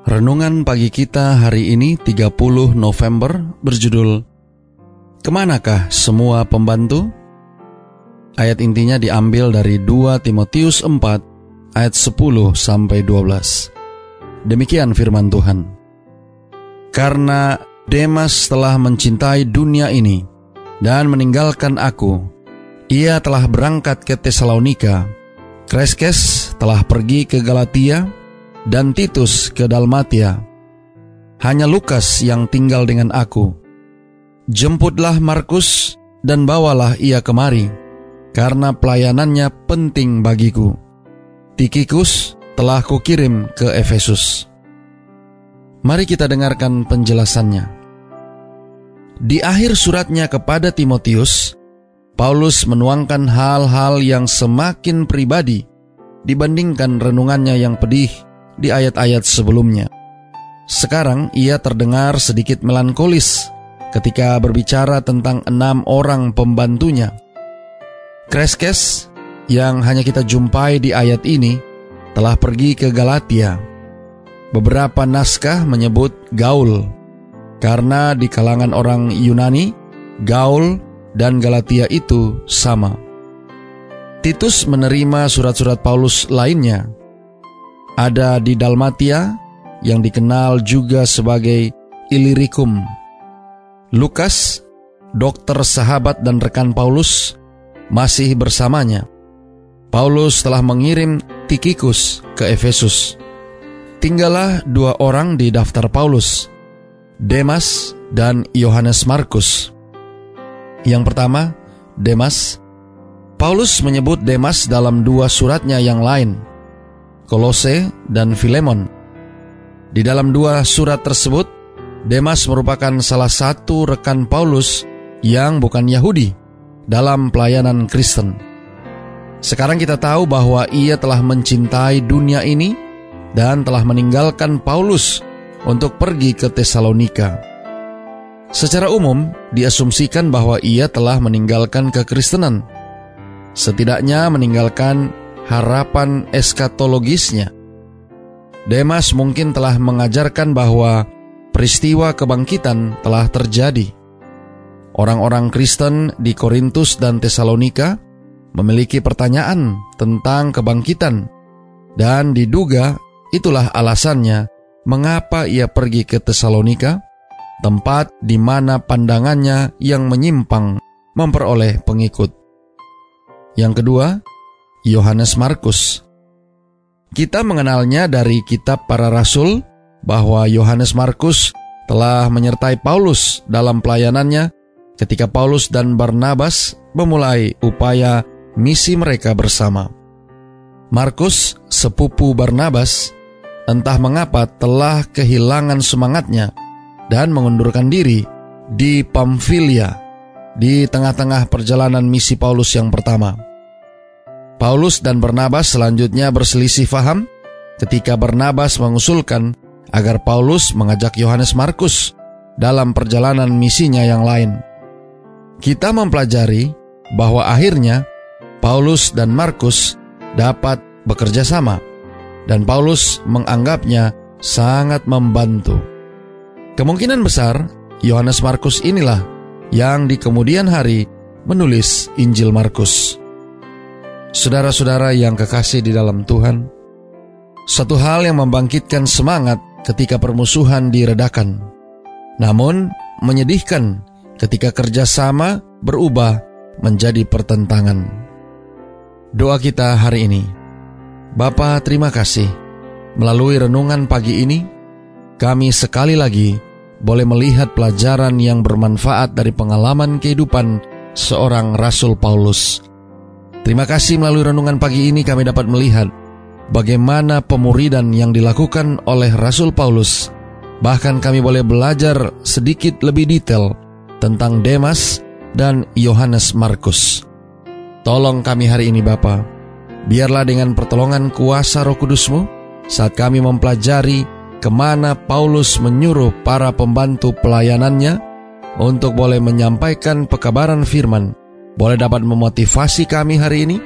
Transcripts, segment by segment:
Renungan pagi kita hari ini 30 November berjudul Ke manakah semua pembantu? Ayat intinya diambil dari 2 Timotius 4 ayat 10 sampai 12. Demikian firman Tuhan. Karena Demas telah mencintai dunia ini dan meninggalkan aku, ia telah berangkat ke Tesalonika. Kreskes telah pergi ke Galatia, dan Titus ke Dalmatia. Hanya Lukas yang tinggal dengan aku. Jemputlah Markus dan bawalah ia kemari, karena pelayanannya penting bagiku. Tikikus telah kukirim ke Efesus. Mari kita dengarkan penjelasannya. Di akhir suratnya kepada Timotius, Paulus menuangkan hal-hal yang semakin pribadi dibandingkan renungannya yang pedih di ayat-ayat sebelumnya. Sekarang ia terdengar sedikit melankolis ketika berbicara tentang enam orang pembantunya. Kreskes yang hanya kita jumpai di ayat ini telah pergi ke Galatia. Beberapa naskah menyebut Gaul, karena di kalangan orang Yunani, Gaul dan Galatia itu sama. Titus menerima surat-surat Paulus lainnya ada di Dalmatia yang dikenal juga sebagai Illyricum. Lukas, dokter sahabat dan rekan Paulus, masih bersamanya. Paulus telah mengirim Tikikus ke Efesus. Tinggallah dua orang di daftar Paulus, Demas dan Yohanes Markus. Yang pertama, Demas. Paulus menyebut Demas dalam dua suratnya yang lain – Kolose, dan Filemon. Di dalam dua surat tersebut, Demas merupakan salah satu rekan Paulus yang bukan Yahudi dalam pelayanan Kristen. Sekarang kita tahu bahwa ia telah mencintai dunia ini dan telah meninggalkan Paulus untuk pergi ke Tesalonika. Secara umum, diasumsikan bahwa ia telah meninggalkan kekristenan. Setidaknya meninggalkan harapan eskatologisnya. Demas mungkin telah mengajarkan bahwa peristiwa kebangkitan telah terjadi. Orang-orang Kristen di Korintus dan Tesalonika memiliki pertanyaan tentang kebangkitan, dan diduga itulah alasannya mengapa ia pergi ke Tesalonika, tempat di mana pandangannya yang menyimpang memperoleh pengikut. Yang kedua, Yohanes Markus. Kita mengenalnya dari kitab para rasul bahwa Yohanes Markus telah menyertai Paulus dalam pelayanannya ketika Paulus dan Barnabas memulai upaya misi mereka bersama. Markus, sepupu Barnabas, entah mengapa telah kehilangan semangatnya dan mengundurkan diri di Pamfilia di tengah-tengah perjalanan misi Paulus yang pertama. Paulus dan Barnabas selanjutnya berselisih faham ketika Barnabas mengusulkan agar Paulus mengajak Yohanes Markus dalam perjalanan misinya yang lain. Kita mempelajari bahwa akhirnya Paulus dan Markus dapat bekerja sama, dan Paulus menganggapnya sangat membantu. Kemungkinan besar Yohanes Markus inilah yang di kemudian hari menulis Injil Markus. Saudara-saudara yang kekasih di dalam Tuhan, satu hal yang membangkitkan semangat ketika permusuhan diredakan, namun menyedihkan ketika kerjasama berubah menjadi pertentangan. Doa kita hari ini, Bapa terima kasih, melalui renungan pagi ini, kami sekali lagi boleh melihat pelajaran yang bermanfaat dari pengalaman kehidupan seorang Rasul Paulus Terima kasih melalui renungan pagi ini kami dapat melihat bagaimana pemuridan yang dilakukan oleh Rasul Paulus Bahkan kami boleh belajar sedikit lebih detail tentang Demas dan Yohanes Markus. Tolong kami hari ini Bapa, biarlah dengan pertolongan kuasa roh kudusmu, saat kami mempelajari ke mana Paulus menyuruh para pembantu pelayanannya untuk boleh menyampaikan pekabaran firman, boleh dapat memotivasi kami hari ini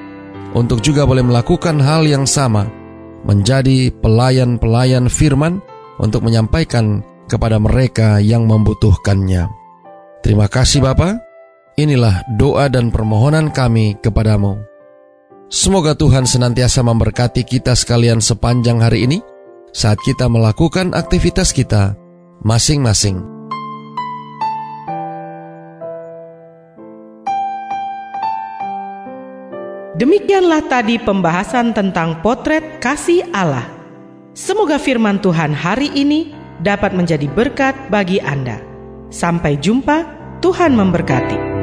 untuk juga boleh melakukan hal yang sama, menjadi pelayan-pelayan firman untuk menyampaikan kepada mereka yang membutuhkannya. Terima kasih Bapa. Inilah doa dan permohonan kami kepadamu. Semoga Tuhan senantiasa memberkati kita sekalian sepanjang hari ini saat kita melakukan aktivitas kita masing-masing. Demikianlah tadi pembahasan tentang potret kasih Allah. Semoga firman Tuhan hari ini dapat menjadi berkat bagi Anda. Sampai jumpa, Tuhan memberkati.